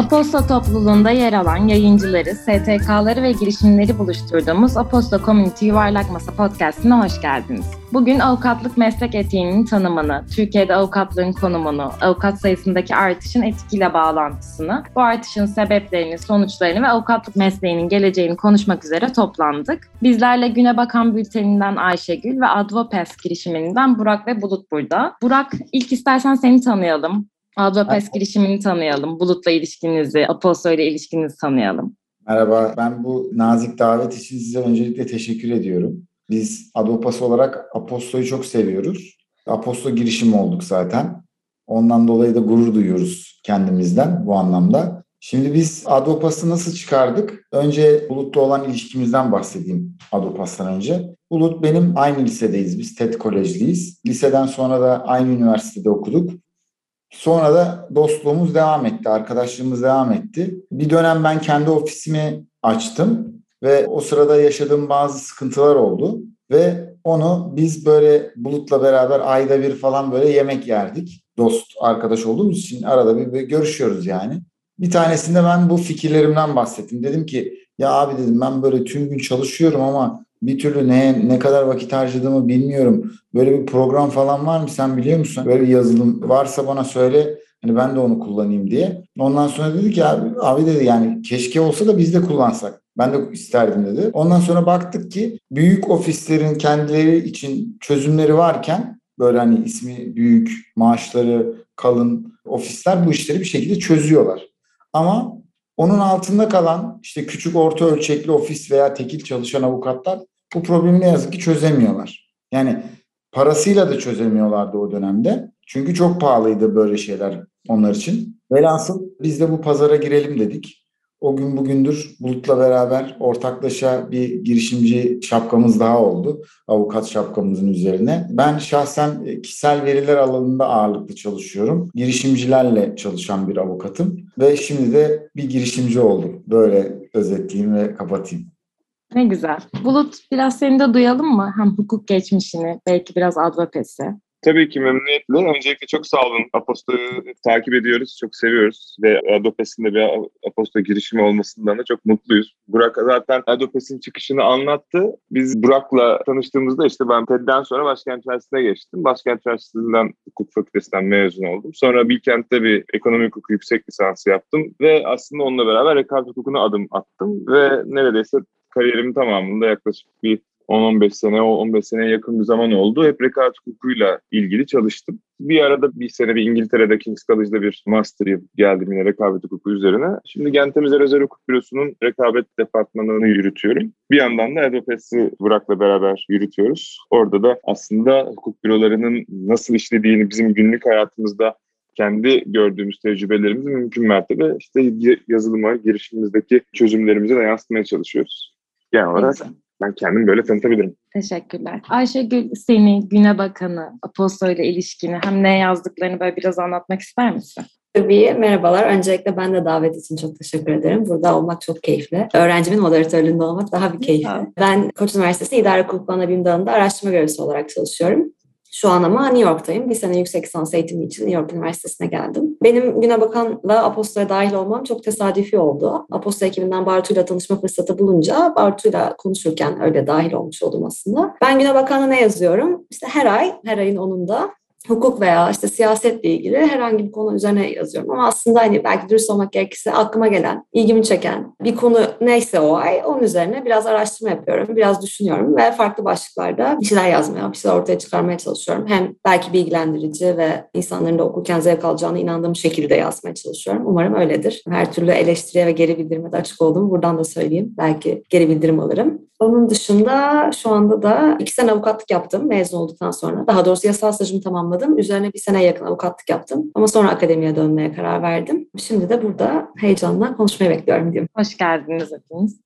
Aposto topluluğunda yer alan yayıncıları, STK'ları ve girişimleri buluşturduğumuz Aposto Community Yuvarlak Masa Podcast'ine hoş geldiniz. Bugün avukatlık meslek etiğinin tanımını, Türkiye'de avukatlığın konumunu, avukat sayısındaki artışın etkiyle bağlantısını, bu artışın sebeplerini, sonuçlarını ve avukatlık mesleğinin geleceğini konuşmak üzere toplandık. Bizlerle Güne Bakan Bülteninden Ayşegül ve Advopes girişiminden Burak ve Bulut burada. Burak ilk istersen seni tanıyalım. Advopes girişimini tanıyalım. Bulut'la ilişkinizi, Aposto ile ilişkinizi tanıyalım. Merhaba, ben bu nazik davet için size öncelikle teşekkür ediyorum. Biz Advopas olarak Aposto'yu çok seviyoruz. Aposto girişimi olduk zaten. Ondan dolayı da gurur duyuyoruz kendimizden bu anlamda. Şimdi biz Advopas'ı nasıl çıkardık? Önce Bulut'la olan ilişkimizden bahsedeyim Advopas'tan önce. Bulut benim aynı lisedeyiz. Biz TED Kolejliyiz. Liseden sonra da aynı üniversitede okuduk. Sonra da dostluğumuz devam etti, arkadaşlığımız devam etti. Bir dönem ben kendi ofisimi açtım ve o sırada yaşadığım bazı sıkıntılar oldu. Ve onu biz böyle Bulut'la beraber ayda bir falan böyle yemek yerdik. Dost, arkadaş olduğumuz için arada bir, bir görüşüyoruz yani. Bir tanesinde ben bu fikirlerimden bahsettim. Dedim ki ya abi dedim ben böyle tüm gün çalışıyorum ama bir türlü ne ne kadar vakit harcadığımı bilmiyorum. Böyle bir program falan var mı sen biliyor musun? Böyle bir yazılım varsa bana söyle. Hani ben de onu kullanayım diye. Ondan sonra dedi ki abi, abi dedi yani keşke olsa da biz de kullansak. Ben de isterdim dedi. Ondan sonra baktık ki büyük ofislerin kendileri için çözümleri varken böyle hani ismi büyük, maaşları kalın ofisler bu işleri bir şekilde çözüyorlar. Ama onun altında kalan işte küçük orta ölçekli ofis veya tekil çalışan avukatlar bu problemi ne yazık ki çözemiyorlar. Yani parasıyla da çözemiyorlardı o dönemde. Çünkü çok pahalıydı böyle şeyler onlar için. Velhasıl biz de bu pazara girelim dedik. O gün bugündür Bulut'la beraber ortaklaşa bir girişimci şapkamız daha oldu. Avukat şapkamızın üzerine. Ben şahsen kişisel veriler alanında ağırlıklı çalışıyorum. Girişimcilerle çalışan bir avukatım. Ve şimdi de bir girişimci oldum. Böyle özetleyeyim ve kapatayım. Ne güzel. Bulut biraz seni de duyalım mı? Hem hukuk geçmişini, belki biraz advokasi. Tabii ki memnuniyetle. Öncelikle çok sağ olun. Aposto'yu takip ediyoruz, çok seviyoruz ve Adopes'in de bir Aposto girişimi olmasından da çok mutluyuz. Burak zaten Adopes'in çıkışını anlattı. Biz Burak'la tanıştığımızda işte ben TED'den sonra Başkent Üniversitesi'ne geçtim. Başkent Üniversitesi'nden hukuk fakültesinden mezun oldum. Sonra Bilkent'te bir ekonomi hukuku yüksek lisansı yaptım ve aslında onunla beraber rekabet hukukuna adım attım ve neredeyse kariyerimin tamamında yaklaşık bir 10-15 sene, o 15 seneye yakın bir zaman oldu. Hep rekabet hukukuyla ilgili çalıştım. Bir arada bir sene bir İngiltere'de King's College'da bir master geldim yine rekabet hukuku üzerine. Şimdi Gentemize Özel Hukuk Bürosu'nun rekabet departmanını yürütüyorum. Bir yandan da Edopes'i Burak'la beraber yürütüyoruz. Orada da aslında hukuk bürolarının nasıl işlediğini bizim günlük hayatımızda kendi gördüğümüz tecrübelerimizi mümkün mertebe işte yazılıma, girişimimizdeki çözümlerimize de yansıtmaya çalışıyoruz. Genel olarak. Ben kendim böyle tanıtabilirim. Teşekkürler. Ayşegül seni, Güne Bakanı, Aposto ile ilişkini hem ne yazdıklarını böyle biraz anlatmak ister misin? Tabii merhabalar. Öncelikle ben de davet için çok teşekkür ederim. Burada olmak çok keyifli. Öğrencimin moderatörlüğünde olmak daha bir keyifli. Ben Koç Üniversitesi İdare Hukuk Anabilim Dalı'nda araştırma görevlisi olarak çalışıyorum. Şu an ama New York'tayım. Bir sene yüksek lisans eğitimi için New York Üniversitesi'ne geldim. Benim Güne Bakan'la Aposto'ya dahil olmam çok tesadüfi oldu. Aposto ekibinden Bartu'yla tanışma fırsatı bulunca Bartu'yla konuşurken öyle dahil olmuş oldum aslında. Ben Güne Bakan'a ne yazıyorum? İşte her ay, her ayın 10'unda hukuk veya işte siyasetle ilgili herhangi bir konu üzerine yazıyorum. Ama aslında hani belki dürüst olmak gerekirse aklıma gelen, ilgimi çeken bir konu neyse o ay onun üzerine biraz araştırma yapıyorum, biraz düşünüyorum ve farklı başlıklarda bir şeyler yazmaya, bir şeyler ortaya çıkarmaya çalışıyorum. Hem belki bilgilendirici ve insanların da okurken zevk alacağına inandığım şekilde yazmaya çalışıyorum. Umarım öyledir. Her türlü eleştiriye ve geri bildirime de açık olduğumu buradan da söyleyeyim. Belki geri bildirim alırım. Onun dışında şu anda da iki sene avukatlık yaptım mezun olduktan sonra. Daha doğrusu yasal stajımı tamamladım. Üzerine bir sene yakın avukatlık yaptım. Ama sonra akademiye dönmeye karar verdim. Şimdi de burada heyecanla konuşmayı bekliyorum diyeyim. Hoş geldiniz hepiniz.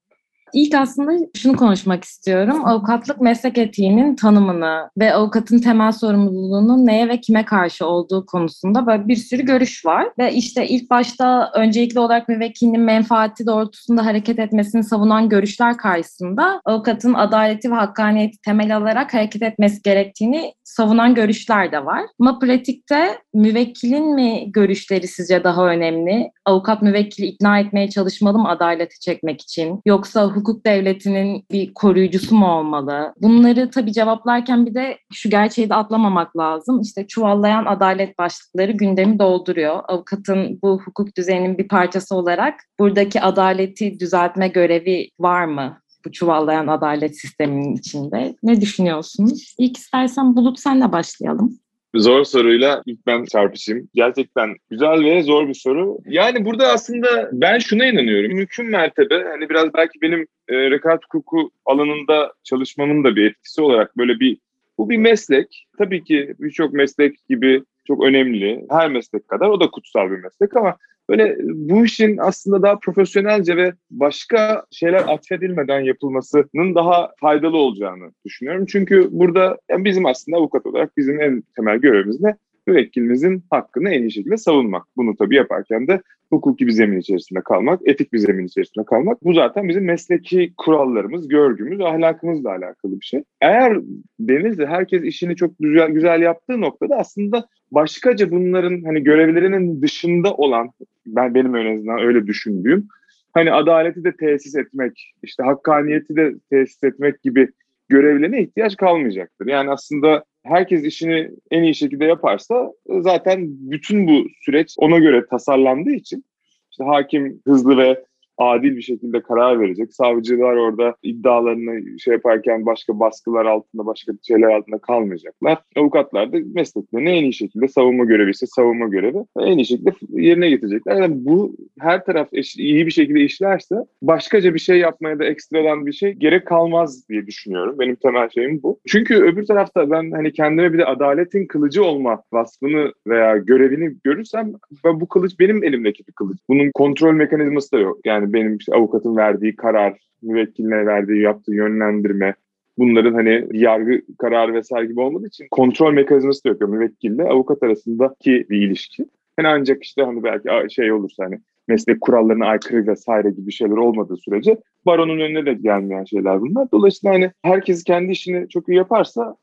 İlk aslında şunu konuşmak istiyorum. Avukatlık meslek etiğinin tanımını ve avukatın temel sorumluluğunun neye ve kime karşı olduğu konusunda böyle bir sürü görüş var. Ve işte ilk başta öncelikli olarak müvekkilinin menfaati doğrultusunda hareket etmesini savunan görüşler karşısında avukatın adaleti ve hakkaniyeti temel alarak hareket etmesi gerektiğini savunan görüşler de var. Ama pratikte müvekkilin mi görüşleri sizce daha önemli? Avukat müvekkili ikna etmeye çalışmalı mı adaleti çekmek için? Yoksa hukuk devletinin bir koruyucusu mu olmalı? Bunları tabii cevaplarken bir de şu gerçeği de atlamamak lazım. İşte çuvallayan adalet başlıkları gündemi dolduruyor. Avukatın bu hukuk düzeninin bir parçası olarak buradaki adaleti düzeltme görevi var mı? bu çuvallayan adalet sisteminin içinde. Ne düşünüyorsunuz? İlk istersen Bulut senle başlayalım. Zor soruyla ilk ben çarpışayım. Gerçekten güzel ve zor bir soru. Yani burada aslında ben şuna inanıyorum. Mümkün mertebe hani biraz belki benim e, rekabet hukuku alanında çalışmamın da bir etkisi olarak böyle bir bu bir meslek. Tabii ki birçok meslek gibi çok önemli. Her meslek kadar o da kutsal bir meslek ama böyle bu işin aslında daha profesyonelce ve başka şeyler atfedilmeden yapılmasının daha faydalı olacağını düşünüyorum. Çünkü burada yani bizim aslında avukat olarak bizim en temel görevimiz ne? müvekkilimizin hakkını en iyi şekilde savunmak. Bunu tabii yaparken de hukuki bir zemin içerisinde kalmak, etik bir zemin içerisinde kalmak. Bu zaten bizim mesleki kurallarımız, görgümüz, ahlakımızla alakalı bir şey. Eğer denizde herkes işini çok güzel, güzel yaptığı noktada aslında başkaca bunların hani görevlerinin dışında olan, ben benim en azından öyle düşündüğüm, hani adaleti de tesis etmek, işte hakkaniyeti de tesis etmek gibi görevlerine ihtiyaç kalmayacaktır. Yani aslında herkes işini en iyi şekilde yaparsa zaten bütün bu süreç ona göre tasarlandığı için işte hakim hızlı ve adil bir şekilde karar verecek. Savcılar orada iddialarını şey yaparken başka baskılar altında, başka şeyler altında kalmayacaklar. Avukatlar da mesleklerini en iyi şekilde savunma görevi ise savunma görevi en iyi şekilde yerine getirecekler. Yani bu her taraf iyi bir şekilde işlerse başkaca bir şey yapmaya da ekstradan bir şey gerek kalmaz diye düşünüyorum. Benim temel şeyim bu. Çünkü öbür tarafta ben hani kendime bir de adaletin kılıcı olma vasfını veya görevini görürsem bu kılıç benim elimdeki bir kılıç. Bunun kontrol mekanizması da yok. Yani yani benim işte avukatın verdiği karar, müvekkiline verdiği yaptığı yönlendirme, bunların hani yargı kararı vesaire gibi olmadığı için kontrol mekanizması da yok. Yani müvekkille avukat arasındaki bir ilişki. Hani ancak işte hani belki şey olursa hani meslek kurallarına aykırı vesaire gibi şeyler olmadığı sürece baronun önüne de gelmeyen şeyler bunlar. Dolayısıyla hani herkes kendi işini çok iyi yaparsa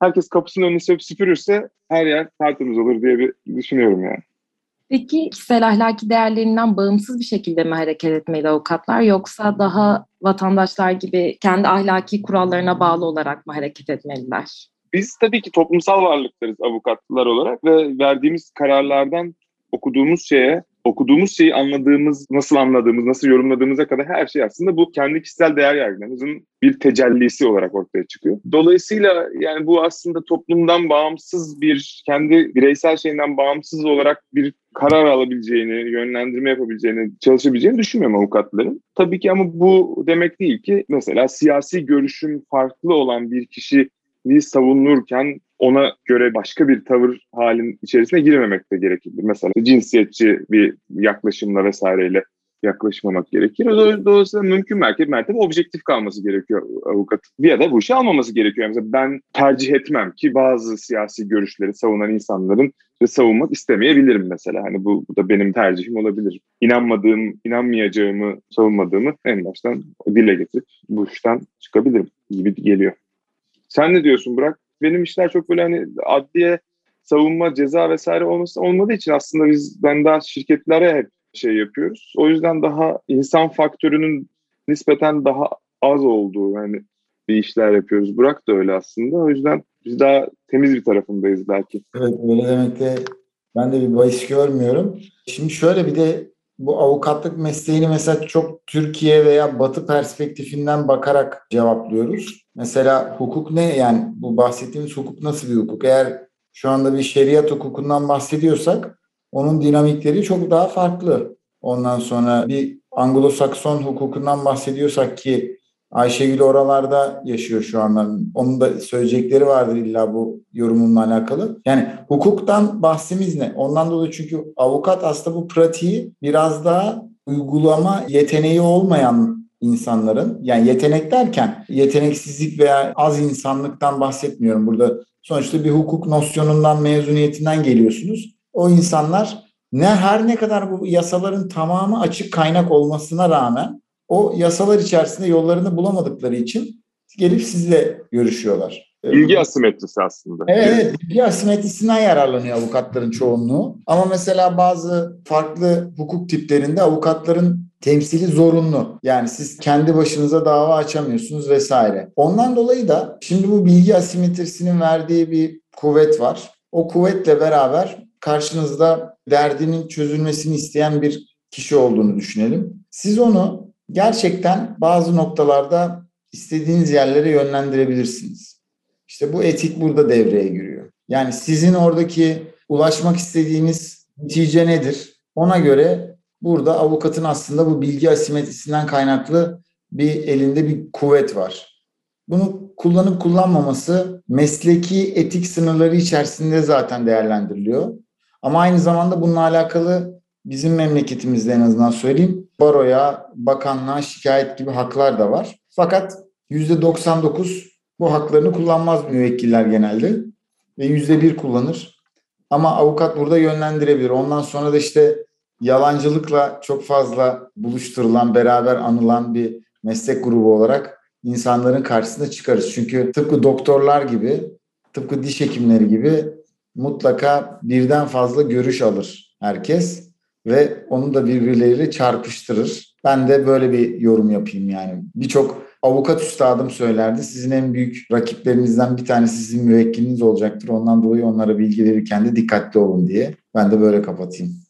herkes kapısının önüne süpürürse her yer tertemiz olur diye bir düşünüyorum yani. Peki kişisel ahlaki değerlerinden bağımsız bir şekilde mi hareket etmeli avukatlar yoksa daha vatandaşlar gibi kendi ahlaki kurallarına bağlı olarak mı hareket etmeliler? Biz tabii ki toplumsal varlıklarız avukatlar olarak ve verdiğimiz kararlardan okuduğumuz şeye okuduğumuz şeyi anladığımız, nasıl anladığımız, nasıl yorumladığımıza kadar her şey aslında bu kendi kişisel değer yargılarımızın bir tecellisi olarak ortaya çıkıyor. Dolayısıyla yani bu aslında toplumdan bağımsız bir, kendi bireysel şeyinden bağımsız olarak bir karar alabileceğini, yönlendirme yapabileceğini, çalışabileceğini düşünmüyorum avukatların. Tabii ki ama bu demek değil ki mesela siyasi görüşüm farklı olan bir kişi savunurken ona göre başka bir tavır halin içerisine girmemek de gerekir. Mesela cinsiyetçi bir yaklaşımla vesaireyle yaklaşmamak gerekir. Dolayısıyla mümkün mertebe, mertebe objektif kalması gerekiyor avukat. Ya da bu işi almaması gerekiyor. Mesela ben tercih etmem ki bazı siyasi görüşleri savunan insanların savunmak istemeyebilirim mesela. Hani bu, bu da benim tercihim olabilir. İnanmadığım, inanmayacağımı, savunmadığımı en baştan dile getirip bu işten çıkabilirim gibi geliyor. Sen ne diyorsun Burak? Benim işler çok böyle hani adliye, savunma, ceza vesaire olması olmadığı için aslında biz ben daha şirketlere hep şey yapıyoruz. O yüzden daha insan faktörünün nispeten daha az olduğu yani bir işler yapıyoruz. Burak da öyle aslında. O yüzden biz daha temiz bir tarafındayız belki. Evet öyle demekle ben de bir bahis görmüyorum. Şimdi şöyle bir de bu avukatlık mesleğini mesela çok Türkiye veya Batı perspektifinden bakarak cevaplıyoruz. Mesela hukuk ne? Yani bu bahsettiğimiz hukuk nasıl bir hukuk? Eğer şu anda bir şeriat hukukundan bahsediyorsak onun dinamikleri çok daha farklı. Ondan sonra bir Anglo-Sakson hukukundan bahsediyorsak ki Ayşegül oralarda yaşıyor şu anda. Onun da söyleyecekleri vardır illa bu yorumunla alakalı. Yani hukuktan bahsimiz ne? Ondan dolayı çünkü avukat aslında bu pratiği biraz daha uygulama yeteneği olmayan insanların yani yetenek derken yeteneksizlik veya az insanlıktan bahsetmiyorum burada. Sonuçta bir hukuk nosyonundan mezuniyetinden geliyorsunuz. O insanlar ne her ne kadar bu yasaların tamamı açık kaynak olmasına rağmen o yasalar içerisinde yollarını bulamadıkları için gelip sizle görüşüyorlar. Bilgi asimetrisi aslında. Evet, evet bilgi asimetrisinden yararlanıyor avukatların çoğunluğu. Ama mesela bazı farklı hukuk tiplerinde avukatların temsili zorunlu. Yani siz kendi başınıza dava açamıyorsunuz vesaire. Ondan dolayı da şimdi bu bilgi asimetrisinin verdiği bir kuvvet var. O kuvvetle beraber karşınızda derdinin çözülmesini isteyen bir kişi olduğunu düşünelim. Siz onu gerçekten bazı noktalarda istediğiniz yerlere yönlendirebilirsiniz. İşte bu etik burada devreye giriyor. Yani sizin oradaki ulaşmak istediğiniz netice nedir? Ona göre burada avukatın aslında bu bilgi asimetrisinden kaynaklı bir elinde bir kuvvet var. Bunu kullanıp kullanmaması mesleki etik sınırları içerisinde zaten değerlendiriliyor. Ama aynı zamanda bununla alakalı bizim memleketimizde en azından söyleyeyim baroya, bakanlığa şikayet gibi haklar da var. Fakat %99 bu haklarını kullanmaz müvekkiller genelde ve %1 kullanır. Ama avukat burada yönlendirebilir. Ondan sonra da işte yalancılıkla çok fazla buluşturulan, beraber anılan bir meslek grubu olarak insanların karşısına çıkarız. Çünkü tıpkı doktorlar gibi, tıpkı diş hekimleri gibi mutlaka birden fazla görüş alır herkes ve onu da birbirleriyle çarpıştırır. Ben de böyle bir yorum yapayım yani. Birçok avukat üstadım söylerdi. Sizin en büyük rakiplerinizden bir tanesi sizin müvekkiliniz olacaktır. Ondan dolayı onlara bilgi verirken de dikkatli olun diye. Ben de böyle kapatayım.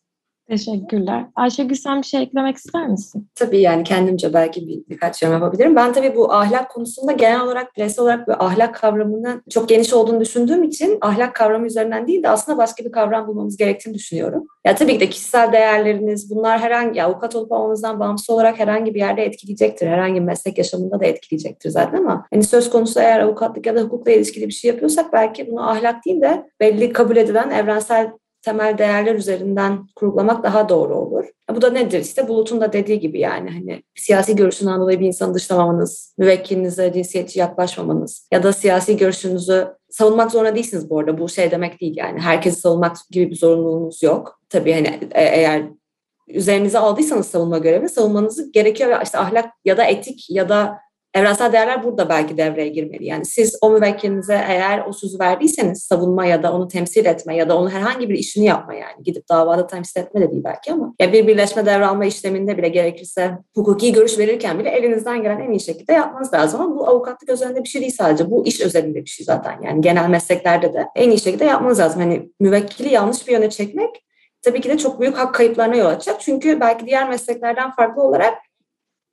Teşekkürler. Ayşegül sen bir şey eklemek ister misin? Tabii yani kendimce belki bir, birkaç yorum yapabilirim. Ben tabii bu ahlak konusunda genel olarak bireysel olarak bir ahlak kavramının çok geniş olduğunu düşündüğüm için ahlak kavramı üzerinden değil de aslında başka bir kavram bulmamız gerektiğini düşünüyorum. Ya tabii ki de kişisel değerleriniz bunlar herhangi avukat olup olmanızdan bağımsız olarak herhangi bir yerde etkileyecektir. Herhangi meslek yaşamında da etkileyecektir zaten ama hani söz konusu eğer avukatlık ya da hukukla ilişkili bir şey yapıyorsak belki bunu ahlak değil de belli kabul edilen evrensel temel değerler üzerinden kurgulamak daha doğru olur. Bu da nedir? İşte Bulut'un da dediği gibi yani hani siyasi görüşünden dolayı bir insanı dışlamamanız, müvekkilinize cinsiyetçi yaklaşmamanız ya da siyasi görüşünüzü savunmak zorunda değilsiniz bu arada. Bu şey demek değil yani. Herkesi savunmak gibi bir zorunluluğunuz yok. Tabii hani e, eğer üzerinize aldıysanız savunma görevi savunmanızı gerekiyor ve işte ahlak ya da etik ya da Evrensel değerler burada belki devreye girmeli. Yani siz o müvekkilinize eğer o sözü verdiyseniz savunma ya da onu temsil etme ya da onun herhangi bir işini yapma yani gidip davada temsil etme de değil belki ama ya bir birleşme devralma işleminde bile gerekirse hukuki görüş verirken bile elinizden gelen en iyi şekilde yapmanız lazım ama bu avukatlık özelinde bir şey değil sadece. Bu iş özelinde bir şey zaten yani genel mesleklerde de en iyi şekilde yapmanız lazım. Hani müvekkili yanlış bir yöne çekmek tabii ki de çok büyük hak kayıplarına yol açacak. Çünkü belki diğer mesleklerden farklı olarak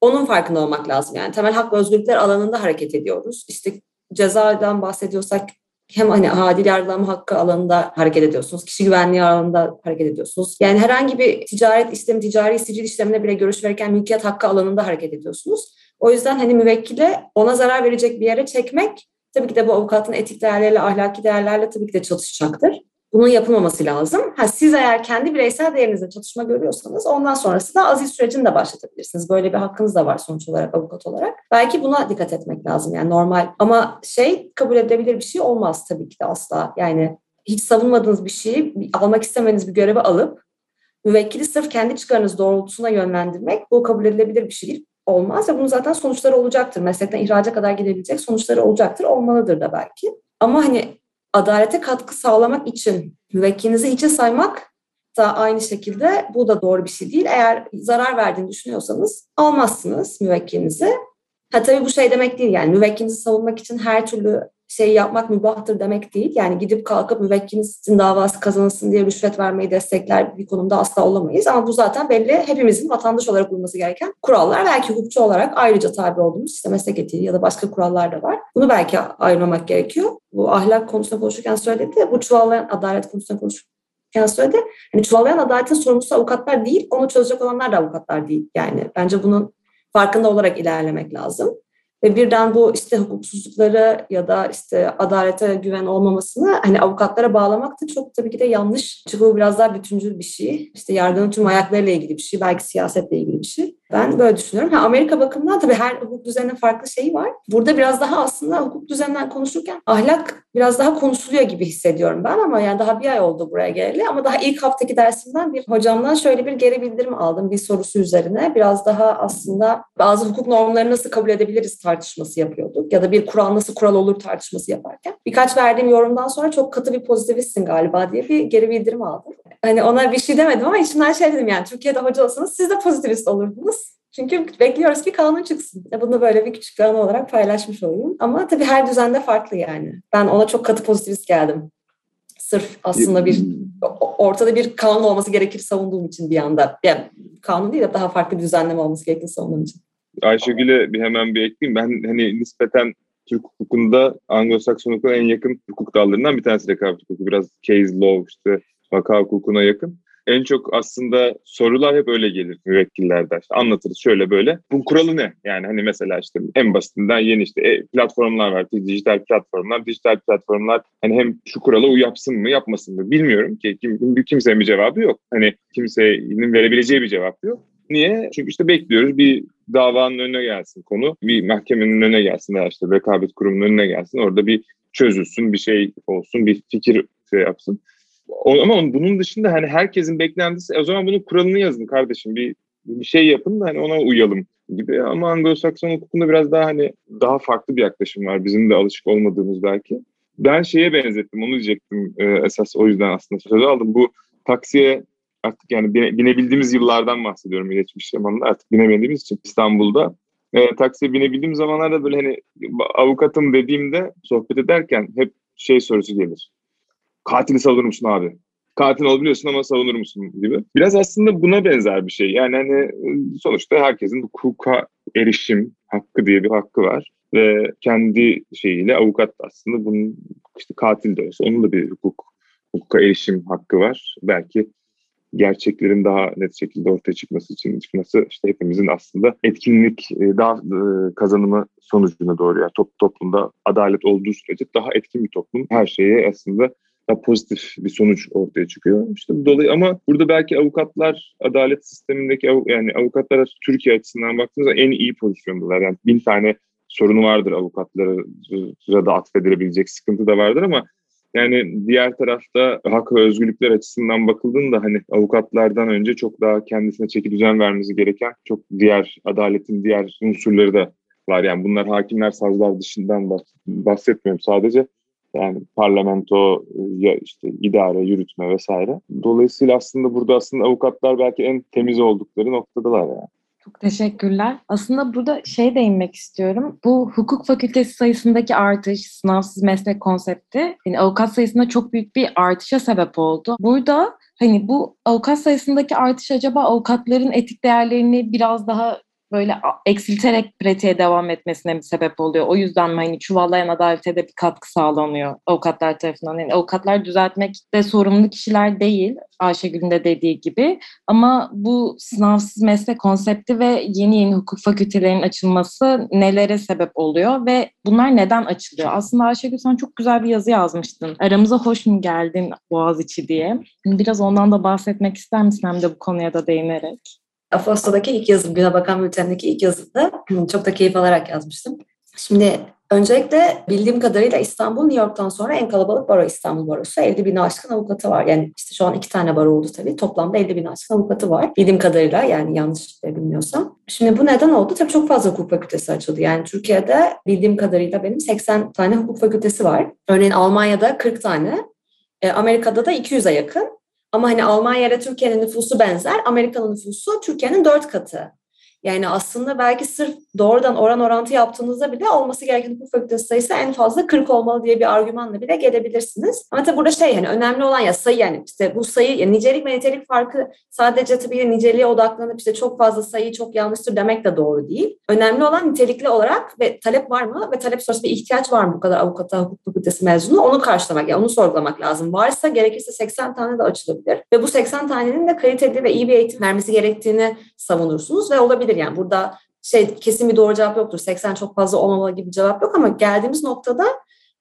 onun farkında olmak lazım. Yani temel hak ve özgürlükler alanında hareket ediyoruz. İşte cezadan bahsediyorsak hem hani adil yargılama hakkı alanında hareket ediyorsunuz. Kişi güvenliği alanında hareket ediyorsunuz. Yani herhangi bir ticaret işlemi, ticari sicil işlemine bile görüş verirken mülkiyet hakkı alanında hareket ediyorsunuz. O yüzden hani müvekkile ona zarar verecek bir yere çekmek tabii ki de bu avukatın etik değerleriyle, ahlaki değerlerle tabii ki de çatışacaktır. Bunun yapılmaması lazım. Ha, siz eğer kendi bireysel değerinizle çatışma görüyorsanız ondan sonrasında aziz sürecini de başlatabilirsiniz. Böyle bir hakkınız da var sonuç olarak avukat olarak. Belki buna dikkat etmek lazım yani normal. Ama şey kabul edilebilir bir şey olmaz tabii ki de asla. Yani hiç savunmadığınız bir şeyi almak istemediğiniz bir görevi alıp müvekkili sırf kendi çıkarınız doğrultusuna yönlendirmek bu kabul edilebilir bir şey değil olmaz ve bunun zaten sonuçları olacaktır. Meslekten ihraca kadar gidebilecek sonuçları olacaktır, olmalıdır da belki. Ama hani adalete katkı sağlamak için müvekkilinizi hiçe saymak da aynı şekilde bu da doğru bir şey değil. Eğer zarar verdiğini düşünüyorsanız almazsınız müvekkilinizi. Ha tabii bu şey demek değil yani müvekkilinizi savunmak için her türlü şey yapmak mübahtır demek değil. Yani gidip kalkıp müvekkilinizin davası kazanılsın diye rüşvet vermeyi destekler bir konumda asla olamayız. Ama bu zaten belli hepimizin vatandaş olarak uyması gereken kurallar. Belki hukukçu olarak ayrıca tabi olduğumuz işte meslek etiği ya da başka kurallar da var. Bunu belki ayırmamak gerekiyor. Bu ahlak konusunda konuşurken söyledi. Bu çuvallayan adalet konusunda konuşurken söyledi. Hani çuvallayan adaletin sorumlusu avukatlar değil, onu çözecek olanlar da avukatlar değil. Yani bence bunun farkında olarak ilerlemek lazım. Ve birden bu işte hukuksuzlukları ya da işte adalete güven olmamasını hani avukatlara bağlamak da çok tabii ki de yanlış. Çünkü bu biraz daha bütüncül bir şey. İşte yargının tüm ayaklarıyla ilgili bir şey. Belki siyasetle ilgili bir şey. Ben böyle düşünüyorum. Ha, Amerika bakımından tabii her hukuk düzeninin farklı şeyi var. Burada biraz daha aslında hukuk düzeninden konuşurken ahlak biraz daha konuşuluyor gibi hissediyorum ben ama yani daha bir ay oldu buraya geleli ama daha ilk haftaki dersimden bir hocamdan şöyle bir geri bildirim aldım bir sorusu üzerine. Biraz daha aslında bazı hukuk normlarını nasıl kabul edebiliriz tartışması yapıyorduk ya da bir kural nasıl kural olur tartışması yaparken. Birkaç verdiğim yorumdan sonra çok katı bir pozitivistsin galiba diye bir geri bildirim aldım. Hani ona bir şey demedim ama içimden şey dedim yani Türkiye'de hoca olsanız siz de pozitivist olurdunuz. Çünkü bekliyoruz ki kanun çıksın. Bunu böyle bir küçük anı olarak paylaşmış olayım. Ama tabii her düzende farklı yani. Ben ona çok katı pozitivist geldim. Sırf aslında bir ortada bir kanun olması gerekir savunduğum için bir anda. Yani kanun değil de daha farklı bir düzenleme olması gerektiğini savunduğum için. Ayşegül'e bir hemen bir ekleyeyim. Ben hani nispeten Türk hukukunda Anglo-Sakson hukukuna en yakın hukuk dallarından bir tanesi rekabet hukuku. Biraz case law işte vaka hukukuna yakın. En çok aslında sorular hep öyle gelir müvekkillerden. İşte anlatırız şöyle böyle. Bu kuralı ne? Yani hani mesela işte en basitinden yeni işte e, platformlar var. Dijital platformlar. Dijital platformlar hani hem şu kurala uyapsın mı yapmasın mı bilmiyorum ki. Kim, kimsenin bir cevabı yok. Hani kimsenin verebileceği bir cevap yok. Niye? Çünkü işte bekliyoruz bir davanın önüne gelsin konu. Bir mahkemenin önüne gelsin veya işte rekabet kurumunun önüne gelsin. Orada bir çözülsün, bir şey olsun, bir fikir şey yapsın. O, ama bunun dışında hani herkesin beklentisi o zaman bunun kuralını yazın kardeşim bir bir şey yapın da hani ona uyalım gibi ama Anglo-Sakson hukukunda biraz daha hani daha farklı bir yaklaşım var bizim de alışık olmadığımız belki. Ben şeye benzettim onu diyecektim e, esas o yüzden aslında sözü aldım. Bu taksiye artık yani binebildiğimiz yıllardan bahsediyorum geçmiş zamanda artık binemediğimiz için İstanbul'da e, taksiye binebildiğim zamanlarda böyle hani avukatım dediğimde sohbet ederken hep şey sorusu gelir. Katili savunur musun abi? Katil olabiliyorsun ama savunur musun gibi. Biraz aslında buna benzer bir şey. Yani hani sonuçta herkesin hukuka erişim hakkı diye bir hakkı var. Ve kendi şeyiyle avukat aslında bunun işte katil de olsa onun da bir hukuk hukuka erişim hakkı var. Belki gerçeklerin daha net şekilde ortaya çıkması için çıkması işte hepimizin aslında etkinlik e, daha e, kazanımı sonucuna doğru yani top, toplumda adalet olduğu sürece daha etkin bir toplum her şeye aslında daha pozitif bir sonuç ortaya çıkıyor. İşte dolayı ama burada belki avukatlar adalet sistemindeki av, yani avukatlar Türkiye açısından baktığınızda en iyi pozisyondalar. Yani bin tane sorunu vardır avukatlara da atfedilebilecek sıkıntı da vardır ama yani diğer tarafta hak ve özgürlükler açısından bakıldığında hani avukatlardan önce çok daha kendisine çeki düzen vermesi gereken çok diğer adaletin diğer unsurları da var. Yani bunlar hakimler, savcılar dışından bahsetmiyorum sadece. Yani parlamento, ya işte idare, yürütme vesaire. Dolayısıyla aslında burada aslında avukatlar belki en temiz oldukları noktadalar yani. Çok teşekkürler. Aslında burada şey değinmek istiyorum. Bu hukuk fakültesi sayısındaki artış, sınavsız meslek konsepti yani avukat sayısında çok büyük bir artışa sebep oldu. Burada hani bu avukat sayısındaki artış acaba avukatların etik değerlerini biraz daha böyle eksilterek pratiğe devam etmesine mi sebep oluyor? O yüzden mi hani çuvallayan adalete de bir katkı sağlanıyor avukatlar tarafından? Yani avukatlar düzeltmekte sorumlu kişiler değil Ayşegül'ün de dediği gibi ama bu sınavsız meslek konsepti ve yeni yeni hukuk fakültelerinin açılması nelere sebep oluyor ve bunlar neden açılıyor? Aslında Ayşegül sen çok güzel bir yazı yazmıştın. Aramıza hoş mu geldin Boğaziçi diye. Biraz ondan da bahsetmek ister misin hem de bu konuya da değinerek? Afosta'daki ilk yazım, Güne Bakan Bülten'deki ilk yazımda çok da keyif alarak yazmıştım. Şimdi öncelikle bildiğim kadarıyla İstanbul, New York'tan sonra en kalabalık baro İstanbul Barosu. 50 bin aşkın avukatı var. Yani işte şu an iki tane baro oldu tabii. Toplamda 50 bin aşkın avukatı var. Bildiğim kadarıyla yani yanlış bilmiyorsam. Şimdi bu neden oldu? Tabii çok fazla hukuk fakültesi açıldı. Yani Türkiye'de bildiğim kadarıyla benim 80 tane hukuk fakültesi var. Örneğin Almanya'da 40 tane. E, Amerika'da da 200'e yakın. Ama hani Almanya ile Türkiye'nin nüfusu benzer. Amerika'nın nüfusu Türkiye'nin dört katı. Yani aslında belki sırf doğrudan oran orantı yaptığınızda bile olması gereken hukuk fakültesi sayısı en fazla 40 olmalı diye bir argümanla bile gelebilirsiniz. Ama tabii burada şey hani önemli olan ya sayı yani işte bu sayı yani nicelik ve nitelik farkı sadece tabii niceliğe odaklanıp işte çok fazla sayı çok yanlıştır demek de doğru değil. Önemli olan nitelikli olarak ve talep var mı ve talep sonrası bir ihtiyaç var mı bu kadar avukata hukuk fakültesi mezunu onu karşılamak yani onu sorgulamak lazım. Varsa gerekirse 80 tane de açılabilir ve bu 80 tanenin de kaliteli ve iyi bir eğitim vermesi gerektiğini savunursunuz ve olabilir olabilir. Yani burada şey kesin bir doğru cevap yoktur. 80 çok fazla olmamalı gibi bir cevap yok ama geldiğimiz noktada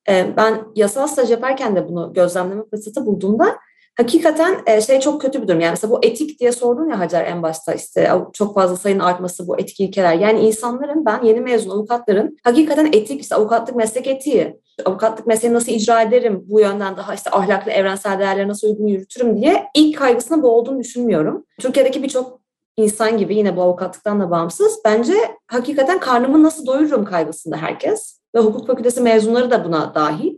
e, ben yasal staj yaparken de bunu gözlemleme fırsatı bulduğumda hakikaten e, şey çok kötü bir durum. Yani mesela bu etik diye sordun ya Hacer en başta işte çok fazla sayının artması bu etik ilkeler. Yani insanların ben yeni mezun avukatların hakikaten etik işte avukatlık meslek etiği, avukatlık mesleğini nasıl icra ederim bu yönden daha işte ahlaklı evrensel değerlere nasıl uygun yürütürüm diye ilk kaygısına bu olduğunu düşünmüyorum. Türkiye'deki birçok insan gibi yine bu avukatlıktan da bağımsız bence hakikaten karnımı nasıl doyururum kaygısında herkes ve hukuk fakültesi mezunları da buna dahil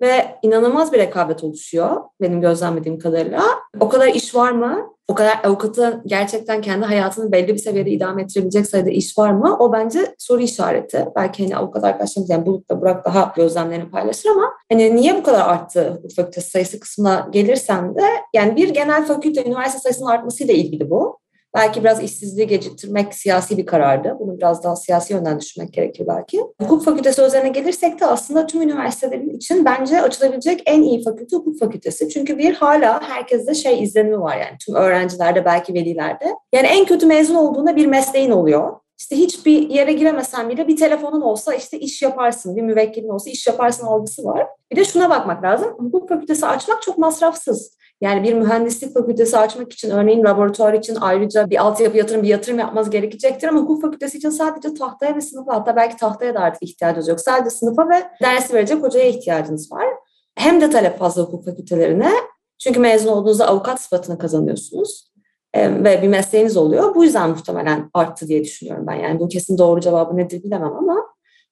ve inanılmaz bir rekabet oluşuyor benim gözlemlediğim kadarıyla. O kadar iş var mı? O kadar avukatı gerçekten kendi hayatını belli bir seviyede idame ettirebilecek sayıda iş var mı? O bence soru işareti. Belki hani avukat arkadaşlarımız yani Bulut da Burak daha gözlemlerini paylaşır ama hani niye bu kadar arttı hukuk fakültesi sayısı kısmına gelirsem de yani bir genel fakülte üniversite sayısının artmasıyla ilgili bu. Belki biraz işsizliği geciktirmek siyasi bir karardı. Bunu biraz daha siyasi yönden düşünmek gerekir belki. Hukuk fakültesi üzerine gelirsek de aslında tüm üniversitelerin için bence açılabilecek en iyi fakülte hukuk fakültesi. Çünkü bir hala herkeste şey izlenimi var yani tüm öğrencilerde belki velilerde. Yani en kötü mezun olduğunda bir mesleğin oluyor. İşte hiçbir yere giremesen bile bir telefonun olsa işte iş yaparsın, bir müvekkilin olsa iş yaparsın algısı var. Bir de şuna bakmak lazım. Hukuk fakültesi açmak çok masrafsız. Yani bir mühendislik fakültesi açmak için örneğin laboratuvar için ayrıca bir altyapı yatırım, bir yatırım yapmanız gerekecektir ama hukuk fakültesi için sadece tahtaya ve sınıfa hatta belki tahtaya da artık ihtiyacınız yok. Sadece sınıfa ve dersi verecek hocaya ihtiyacınız var. Hem de talep fazla hukuk fakültelerine çünkü mezun olduğunuzda avukat sıfatını kazanıyorsunuz ve bir mesleğiniz oluyor. Bu yüzden muhtemelen arttı diye düşünüyorum ben. Yani bu kesin doğru cevabı nedir bilemem ama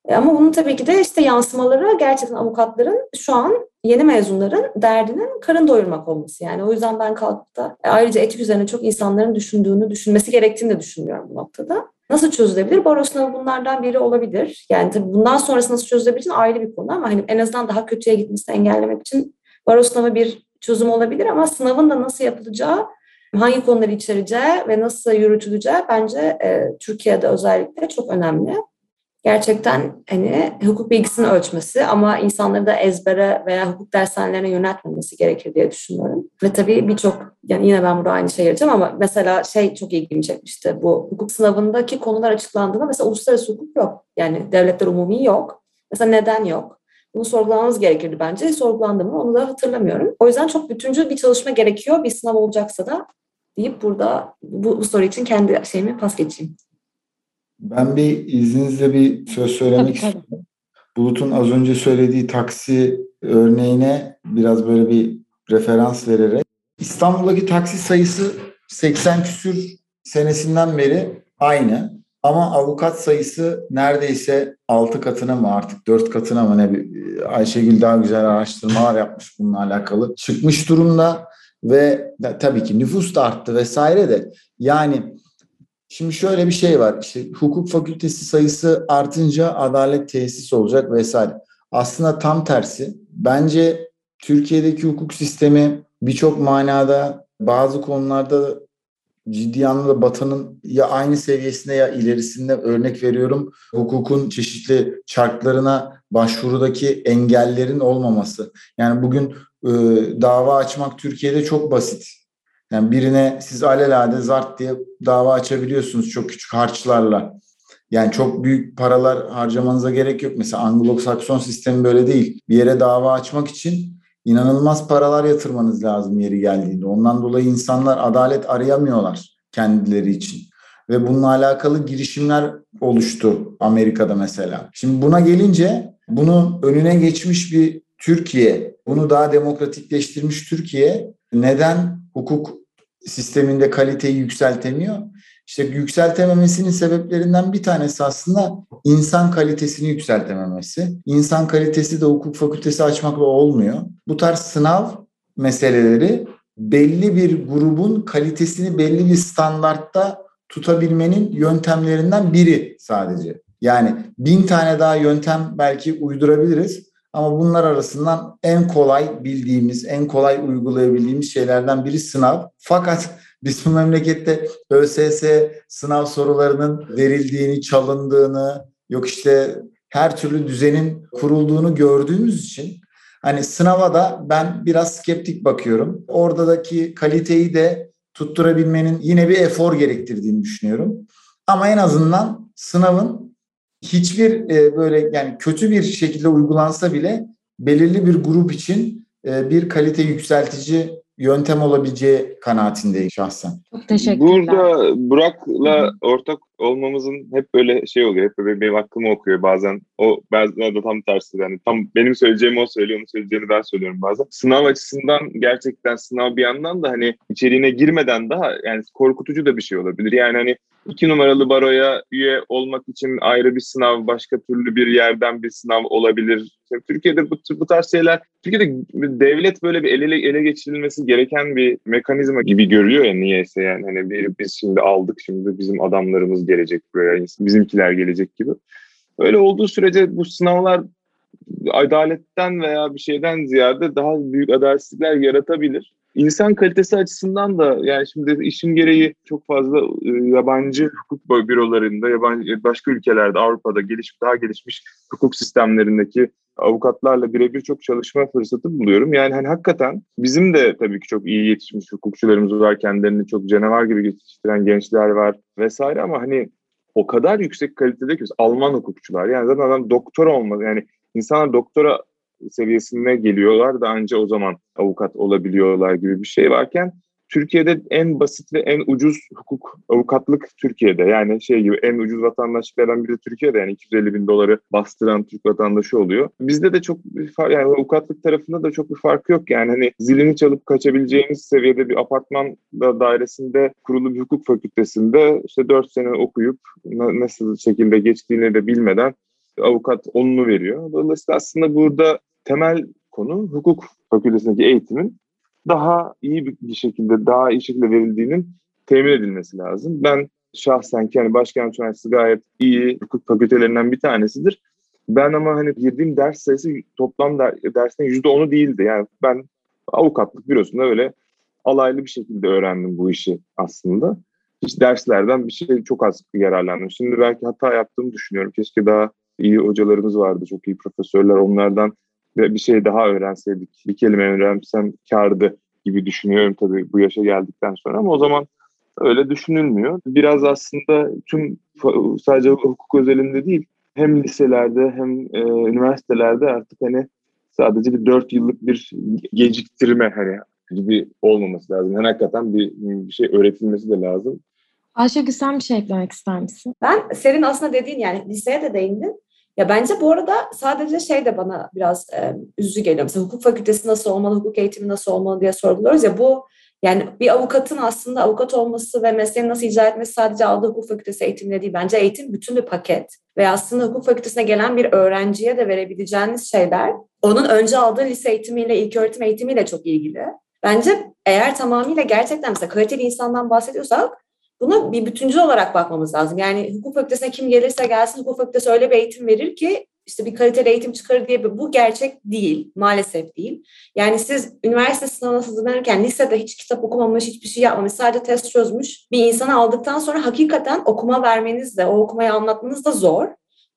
ama bunun tabii ki de işte yansımaları gerçekten avukatların şu an yeni mezunların derdinin karın doyurmak olması. Yani o yüzden ben kalkıp da e, ayrıca etik üzerine çok insanların düşündüğünü, düşünmesi gerektiğini de düşünmüyorum bu noktada. Nasıl çözülebilir? Baro sınavı bunlardan biri olabilir. Yani tabii bundan sonrası nasıl çözülebilir ayrı bir konu ama hani en azından daha kötüye gitmesini engellemek için baro sınavı bir çözüm olabilir ama sınavın da nasıl yapılacağı hangi konuları içereceği ve nasıl yürütüleceği bence e, Türkiye'de özellikle çok önemli gerçekten hani hukuk bilgisini ölçmesi ama insanları da ezbere veya hukuk dershanelerine yöneltmemesi gerekir diye düşünüyorum. Ve tabii birçok yani yine ben burada aynı şey yapacağım ama mesela şey çok ilgimi çekmişti. Bu hukuk sınavındaki konular açıklandığında mesela uluslararası hukuk yok. Yani devletler umumi yok. Mesela neden yok? Bunu sorgulamamız gerekirdi bence. Sorgulandı mı onu da hatırlamıyorum. O yüzden çok bütüncül bir çalışma gerekiyor bir sınav olacaksa da deyip burada bu, bu soru için kendi şeyimi pas geçeyim. Ben bir izninizle bir söz söylemek istiyorum. Bulut'un az önce söylediği taksi örneğine biraz böyle bir referans vererek. İstanbul'daki taksi sayısı 80 küsür senesinden beri aynı. Ama avukat sayısı neredeyse 6 katına mı artık 4 katına mı ne Ayşegül daha güzel araştırmalar yapmış bununla alakalı. Çıkmış durumda ve tabii ki nüfus da arttı vesaire de yani Şimdi şöyle bir şey var. İşte hukuk fakültesi sayısı artınca adalet tesis olacak vesaire. Aslında tam tersi. Bence Türkiye'deki hukuk sistemi birçok manada bazı konularda ciddi anlamda Batı'nın ya aynı seviyesinde ya ilerisinde örnek veriyorum. Hukukun çeşitli çarklarına başvurudaki engellerin olmaması. Yani bugün e, dava açmak Türkiye'de çok basit. Yani birine siz alelade zart diye dava açabiliyorsunuz çok küçük harçlarla. Yani çok büyük paralar harcamanıza gerek yok. Mesela Anglo-Sakson sistemi böyle değil. Bir yere dava açmak için inanılmaz paralar yatırmanız lazım yeri geldiğinde. Ondan dolayı insanlar adalet arayamıyorlar kendileri için. Ve bununla alakalı girişimler oluştu Amerika'da mesela. Şimdi buna gelince bunun önüne geçmiş bir Türkiye, bunu daha demokratikleştirmiş Türkiye neden hukuk sisteminde kaliteyi yükseltemiyor? İşte yükseltememesinin sebeplerinden bir tanesi aslında insan kalitesini yükseltememesi. İnsan kalitesi de hukuk fakültesi açmakla olmuyor. Bu tarz sınav meseleleri belli bir grubun kalitesini belli bir standartta tutabilmenin yöntemlerinden biri sadece. Yani bin tane daha yöntem belki uydurabiliriz ama bunlar arasından en kolay bildiğimiz, en kolay uygulayabildiğimiz şeylerden biri sınav. Fakat biz bu memlekette ÖSS sınav sorularının verildiğini, çalındığını, yok işte her türlü düzenin kurulduğunu gördüğümüz için hani sınava da ben biraz skeptik bakıyorum. Oradaki kaliteyi de tutturabilmenin yine bir efor gerektirdiğini düşünüyorum. Ama en azından sınavın hiçbir e, böyle yani kötü bir şekilde uygulansa bile belirli bir grup için e, bir kalite yükseltici yöntem olabileceği kanaatindeyim şahsen. Çok teşekkürler. Burada Burak'la ortak olmamızın hep böyle şey oluyor. Hep böyle benim aklımı okuyor bazen. O bazen de tam tersi. Yani tam benim söyleyeceğimi o söylüyor, onun söyleyeceğini ben söylüyorum bazen. Sınav açısından gerçekten sınav bir yandan da hani içeriğine girmeden daha yani korkutucu da bir şey olabilir. Yani hani iki numaralı baroya üye olmak için ayrı bir sınav, başka türlü bir yerden bir sınav olabilir. Şimdi Türkiye'de bu, bu tarz şeyler, Türkiye'de devlet böyle bir ele, ele geçirilmesi gereken bir mekanizma gibi görüyor ya niyeyse yani. Hani bir, biz şimdi aldık, şimdi bizim adamlarımız gelecek buraya, bizimkiler gelecek gibi. Öyle olduğu sürece bu sınavlar adaletten veya bir şeyden ziyade daha büyük adaletsizlikler yaratabilir. İnsan kalitesi açısından da yani şimdi işin gereği çok fazla e, yabancı hukuk bürolarında, yabancı başka ülkelerde, Avrupa'da gelişmiş, daha gelişmiş hukuk sistemlerindeki avukatlarla birebir çok çalışma fırsatı buluyorum. Yani hani hakikaten bizim de tabii ki çok iyi yetişmiş hukukçularımız var, kendilerini çok canavar gibi yetiştiren gençler var vesaire ama hani o kadar yüksek kalitede ki Alman hukukçular yani zaten adam doktor olmadı yani insanlar doktora seviyesine geliyorlar da anca o zaman avukat olabiliyorlar gibi bir şey varken Türkiye'de en basit ve en ucuz hukuk, avukatlık Türkiye'de. Yani şey gibi en ucuz vatandaşlıklardan biri de Türkiye'de. Yani 250 bin doları bastıran Türk vatandaşı oluyor. Bizde de çok bir fark, yani avukatlık tarafında da çok bir fark yok. Yani hani zilini çalıp kaçabileceğiniz seviyede bir apartman dairesinde kurulu bir hukuk fakültesinde işte 4 sene okuyup nasıl şekilde geçtiğini de bilmeden avukat onunu veriyor. Dolayısıyla aslında burada temel konu hukuk fakültesindeki eğitimin daha iyi bir şekilde, daha iyi şekilde verildiğinin temin edilmesi lazım. Ben şahsen ki yani Başkent Üniversitesi gayet iyi hukuk fakültelerinden bir tanesidir. Ben ama hani girdiğim ders sayısı toplam der, yüzde onu değildi. Yani ben avukatlık bürosunda öyle alaylı bir şekilde öğrendim bu işi aslında. Hiç derslerden bir şey çok az yararlandım. Şimdi belki hata yaptığımı düşünüyorum. Keşke daha iyi hocalarımız vardı, çok iyi profesörler. Onlardan bir şey daha öğrenseydik, bir kelime öğrensem kardı gibi düşünüyorum tabii bu yaşa geldikten sonra ama o zaman öyle düşünülmüyor. Biraz aslında tüm sadece hukuk özelinde değil hem liselerde hem e, üniversitelerde artık hani sadece bir dört yıllık bir geciktirme hani gibi olmaması lazım. Yani hakikaten bir, bir şey öğretilmesi de lazım. Ayşegül sen bir şey eklemek ister misin? Ben senin aslında dediğin yani liseye de değindin. Ya bence bu arada sadece şey de bana biraz e, üzücü geliyor. Mesela hukuk fakültesi nasıl olmalı, hukuk eğitimi nasıl olmalı diye sorguluyoruz ya bu yani bir avukatın aslında avukat olması ve mesleğini nasıl icra etmesi sadece aldığı hukuk fakültesi eğitimle değil. Bence eğitim bütün bir paket. Ve aslında hukuk fakültesine gelen bir öğrenciye de verebileceğiniz şeyler onun önce aldığı lise eğitimiyle, ilk öğretim eğitimiyle çok ilgili. Bence eğer tamamıyla gerçekten mesela kaliteli insandan bahsediyorsak bunu bir bütüncül olarak bakmamız lazım. Yani hukuk fakültesine kim gelirse gelsin hukuk fakültesi öyle bir eğitim verir ki işte bir kaliteli eğitim çıkarır diye bu gerçek değil. Maalesef değil. Yani siz üniversite sınavına hazırlanırken lisede hiç kitap okumamış, hiçbir şey yapmamış, sadece test çözmüş bir insanı aldıktan sonra hakikaten okuma vermeniz de, o okumayı anlatmanız da zor.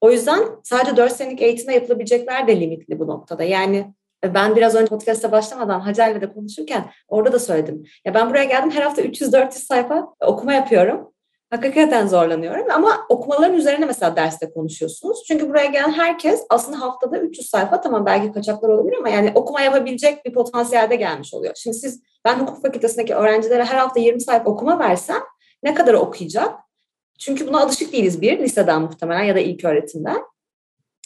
O yüzden sadece 4 senelik eğitimde yapılabilecekler de limitli bu noktada. Yani ben biraz önce podcast'a başlamadan Hacer'le de konuşurken orada da söyledim. Ya ben buraya geldim her hafta 300-400 sayfa okuma yapıyorum. Hakikaten zorlanıyorum ama okumaların üzerine mesela derste konuşuyorsunuz. Çünkü buraya gelen herkes aslında haftada 300 sayfa tamam belki kaçaklar olabilir ama yani okuma yapabilecek bir potansiyelde gelmiş oluyor. Şimdi siz ben hukuk fakültesindeki öğrencilere her hafta 20 sayfa okuma versem ne kadar okuyacak? Çünkü buna alışık değiliz bir liseden muhtemelen ya da ilk öğretimden.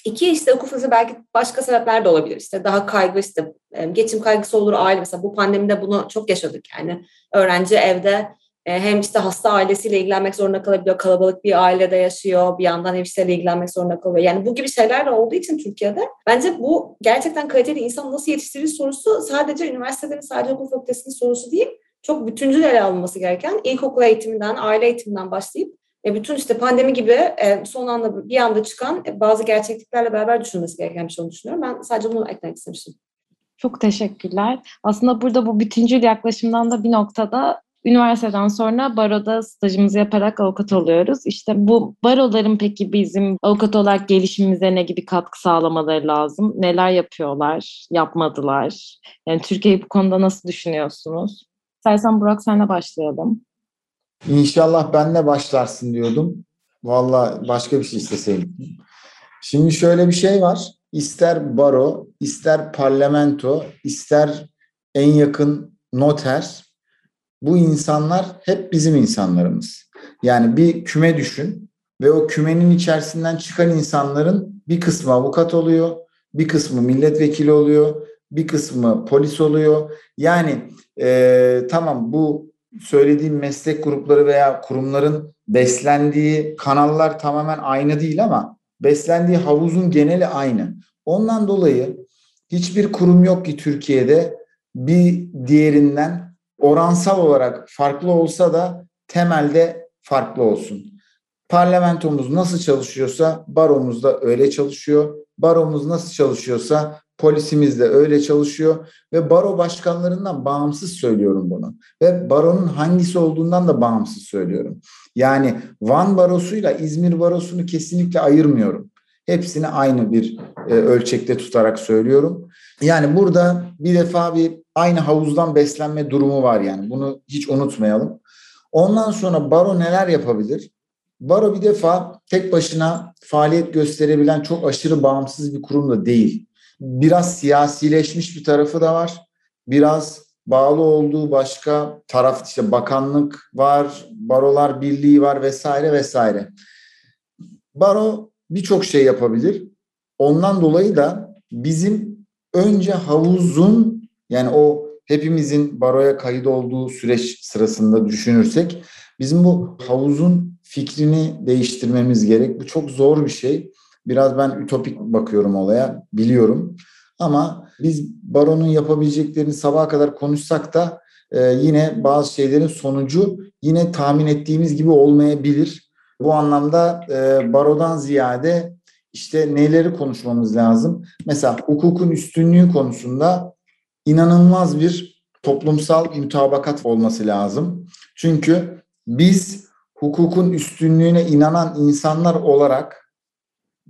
İki işte hukuk fakültesi belki başka sebepler de olabilir. İşte daha kaygı işte geçim kaygısı olur aile mesela bu pandemide bunu çok yaşadık yani öğrenci evde hem işte hasta ailesiyle ilgilenmek zorunda kalabiliyor. Kalabalık bir ailede yaşıyor. Bir yandan ev işleriyle ilgilenmek zorunda kalıyor. Yani bu gibi şeyler de olduğu için Türkiye'de bence bu gerçekten kaliteli insan nasıl yetiştirir sorusu sadece üniversitelerin sadece hukuk fakültesinin sorusu değil. Çok bütüncül ele alınması gereken ilkokul eğitiminden, aile eğitiminden başlayıp e, bütün işte pandemi gibi e, son anda bir anda çıkan e, bazı gerçekliklerle beraber düşünülmesi gereken bir şey olduğunu düşünüyorum. Ben sadece bunu eklemek istemiştim. Çok teşekkürler. Aslında burada bu bütüncül yaklaşımdan da bir noktada üniversiteden sonra baroda stajımızı yaparak avukat oluyoruz. İşte bu baroların peki bizim avukat olarak gelişimimize ne gibi katkı sağlamaları lazım? Neler yapıyorlar, yapmadılar? Yani Türkiye'yi bu konuda nasıl düşünüyorsunuz? İstersen Burak senle başlayalım. İnşallah benle başlarsın diyordum. Valla başka bir şey isteseydim. Şimdi şöyle bir şey var. İster baro, ister parlamento, ister en yakın noter, bu insanlar hep bizim insanlarımız. Yani bir küme düşün ve o kümenin içerisinden çıkan insanların bir kısmı avukat oluyor, bir kısmı milletvekili oluyor, bir kısmı polis oluyor. Yani e, tamam bu söylediğim meslek grupları veya kurumların beslendiği kanallar tamamen aynı değil ama beslendiği havuzun geneli aynı. Ondan dolayı hiçbir kurum yok ki Türkiye'de bir diğerinden oransal olarak farklı olsa da temelde farklı olsun. Parlamentomuz nasıl çalışıyorsa baromuz da öyle çalışıyor. Baromuz nasıl çalışıyorsa polisimiz de öyle çalışıyor ve baro başkanlarından bağımsız söylüyorum bunu. Ve baronun hangisi olduğundan da bağımsız söylüyorum. Yani Van barosuyla İzmir barosunu kesinlikle ayırmıyorum. Hepsini aynı bir e, ölçekte tutarak söylüyorum. Yani burada bir defa bir aynı havuzdan beslenme durumu var yani. Bunu hiç unutmayalım. Ondan sonra baro neler yapabilir? Baro bir defa tek başına faaliyet gösterebilen çok aşırı bağımsız bir kurum da değil. Biraz siyasileşmiş bir tarafı da var. Biraz bağlı olduğu başka taraf işte bakanlık var, barolar birliği var vesaire vesaire. Baro birçok şey yapabilir. Ondan dolayı da bizim önce havuzun yani o hepimizin baroya kayıt olduğu süreç sırasında düşünürsek bizim bu havuzun fikrini değiştirmemiz gerek. Bu çok zor bir şey. Biraz ben ütopik bakıyorum olaya, biliyorum. Ama biz baronun yapabileceklerini sabaha kadar konuşsak da e, yine bazı şeylerin sonucu yine tahmin ettiğimiz gibi olmayabilir. Bu anlamda e, barodan ziyade işte neleri konuşmamız lazım? Mesela hukukun üstünlüğü konusunda inanılmaz bir toplumsal mutabakat olması lazım. Çünkü biz hukukun üstünlüğüne inanan insanlar olarak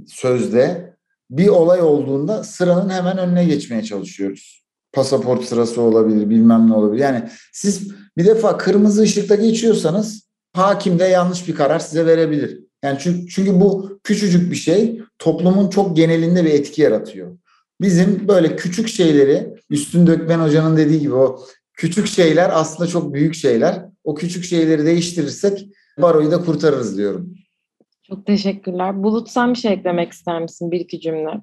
sözde bir olay olduğunda sıranın hemen önüne geçmeye çalışıyoruz. Pasaport sırası olabilir, bilmem ne olabilir. Yani siz bir defa kırmızı ışıkta geçiyorsanız hakim de yanlış bir karar size verebilir. Yani çünkü, çünkü bu küçücük bir şey toplumun çok genelinde bir etki yaratıyor. Bizim böyle küçük şeyleri Üstün Dökmen Hoca'nın dediği gibi o küçük şeyler aslında çok büyük şeyler. O küçük şeyleri değiştirirsek baroyu da kurtarırız diyorum. Çok teşekkürler. Bulut sen bir şey eklemek ister misin? Bir iki cümle.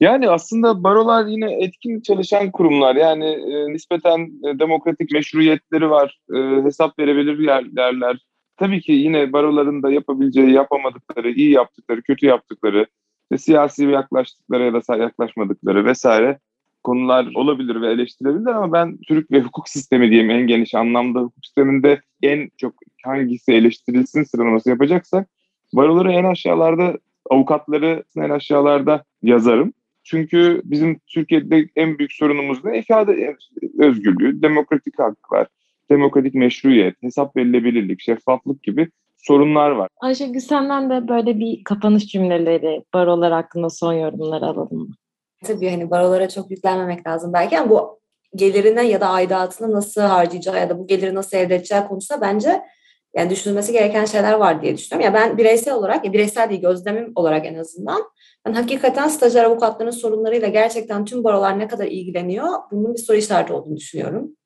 Yani aslında barolar yine etkin çalışan kurumlar. Yani e, nispeten e, demokratik meşruiyetleri var. E, hesap verebilir yerler. Tabii ki yine baroların da yapabileceği, yapamadıkları, iyi yaptıkları, kötü yaptıkları, işte siyasi yaklaştıkları ya da yaklaşmadıkları vesaire konular olabilir ve eleştirilebilir ama ben Türk ve hukuk sistemi diyeyim en geniş anlamda hukuk sisteminde en çok hangisi eleştirilsin sıralaması yapacaksak baroları en aşağılarda avukatları en aşağılarda yazarım. Çünkü bizim Türkiye'de en büyük sorunumuz ne? İfade özgürlüğü, demokratik haklar, demokratik meşruiyet, hesap verilebilirlik, şeffaflık gibi sorunlar var. Ayşegül senden de böyle bir kapanış cümleleri, barolar hakkında son yorumları alalım mı? Tabii hani barolara çok yüklenmemek lazım belki ama bu gelirine ya da aidatını nasıl harcayacağı ya da bu geliri nasıl elde edeceği konusunda bence yani düşünülmesi gereken şeyler var diye düşünüyorum. Ya ben bireysel olarak, ya bireysel değil gözlemim olarak en azından ben hakikaten stajyer avukatların sorunlarıyla gerçekten tüm barolar ne kadar ilgileniyor bunun bir soru işareti olduğunu düşünüyorum.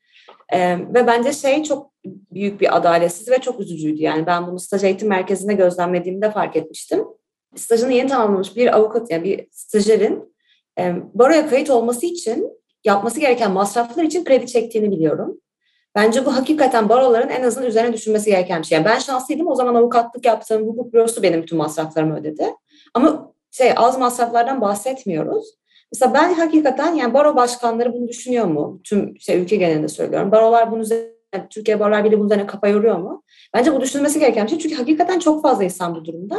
Ee, ve bence şey çok büyük bir adaletsiz ve çok üzücüydü. Yani ben bunu staj eğitim merkezinde gözlemlediğimde fark etmiştim. Stajını yeni tamamlamış bir avukat yani bir stajyerin e, baroya kayıt olması için yapması gereken masraflar için kredi çektiğini biliyorum. Bence bu hakikaten baroların en azından üzerine düşünmesi gereken bir şey. Yani ben şanslıydım o zaman avukatlık yaptığım hukuk bürosu benim bütün masraflarımı ödedi. Ama şey az masraflardan bahsetmiyoruz. Mesela ben hakikaten yani baro başkanları bunu düşünüyor mu? Tüm şey ülke genelinde söylüyorum. Barolar bunu üzerine, Türkiye Barolar Birliği bunun üzerine kafa yoruyor mu? Bence bu düşünülmesi gereken bir şey. Çünkü hakikaten çok fazla insan bu durumda.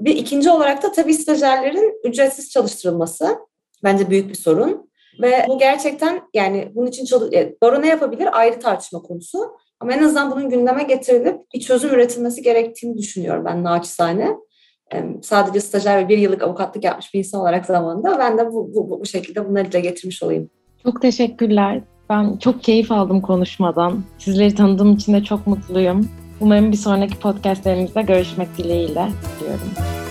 Bir ikinci olarak da tabii stajyerlerin ücretsiz çalıştırılması bence büyük bir sorun. Ve bu gerçekten yani bunun için çalış e, baro ne yapabilir ayrı tartışma konusu. Ama en azından bunun gündeme getirilip bir çözüm üretilmesi gerektiğini düşünüyorum ben naçizane. Sadece stajyer ve bir yıllık avukatlık yapmış bir insan olarak zamanında ben de bu, bu, bu şekilde bunları dile getirmiş olayım. Çok teşekkürler. Ben çok keyif aldım konuşmadan. Sizleri tanıdığım için de çok mutluyum. Umarım bir sonraki podcastlerimizde görüşmek dileğiyle diyorum.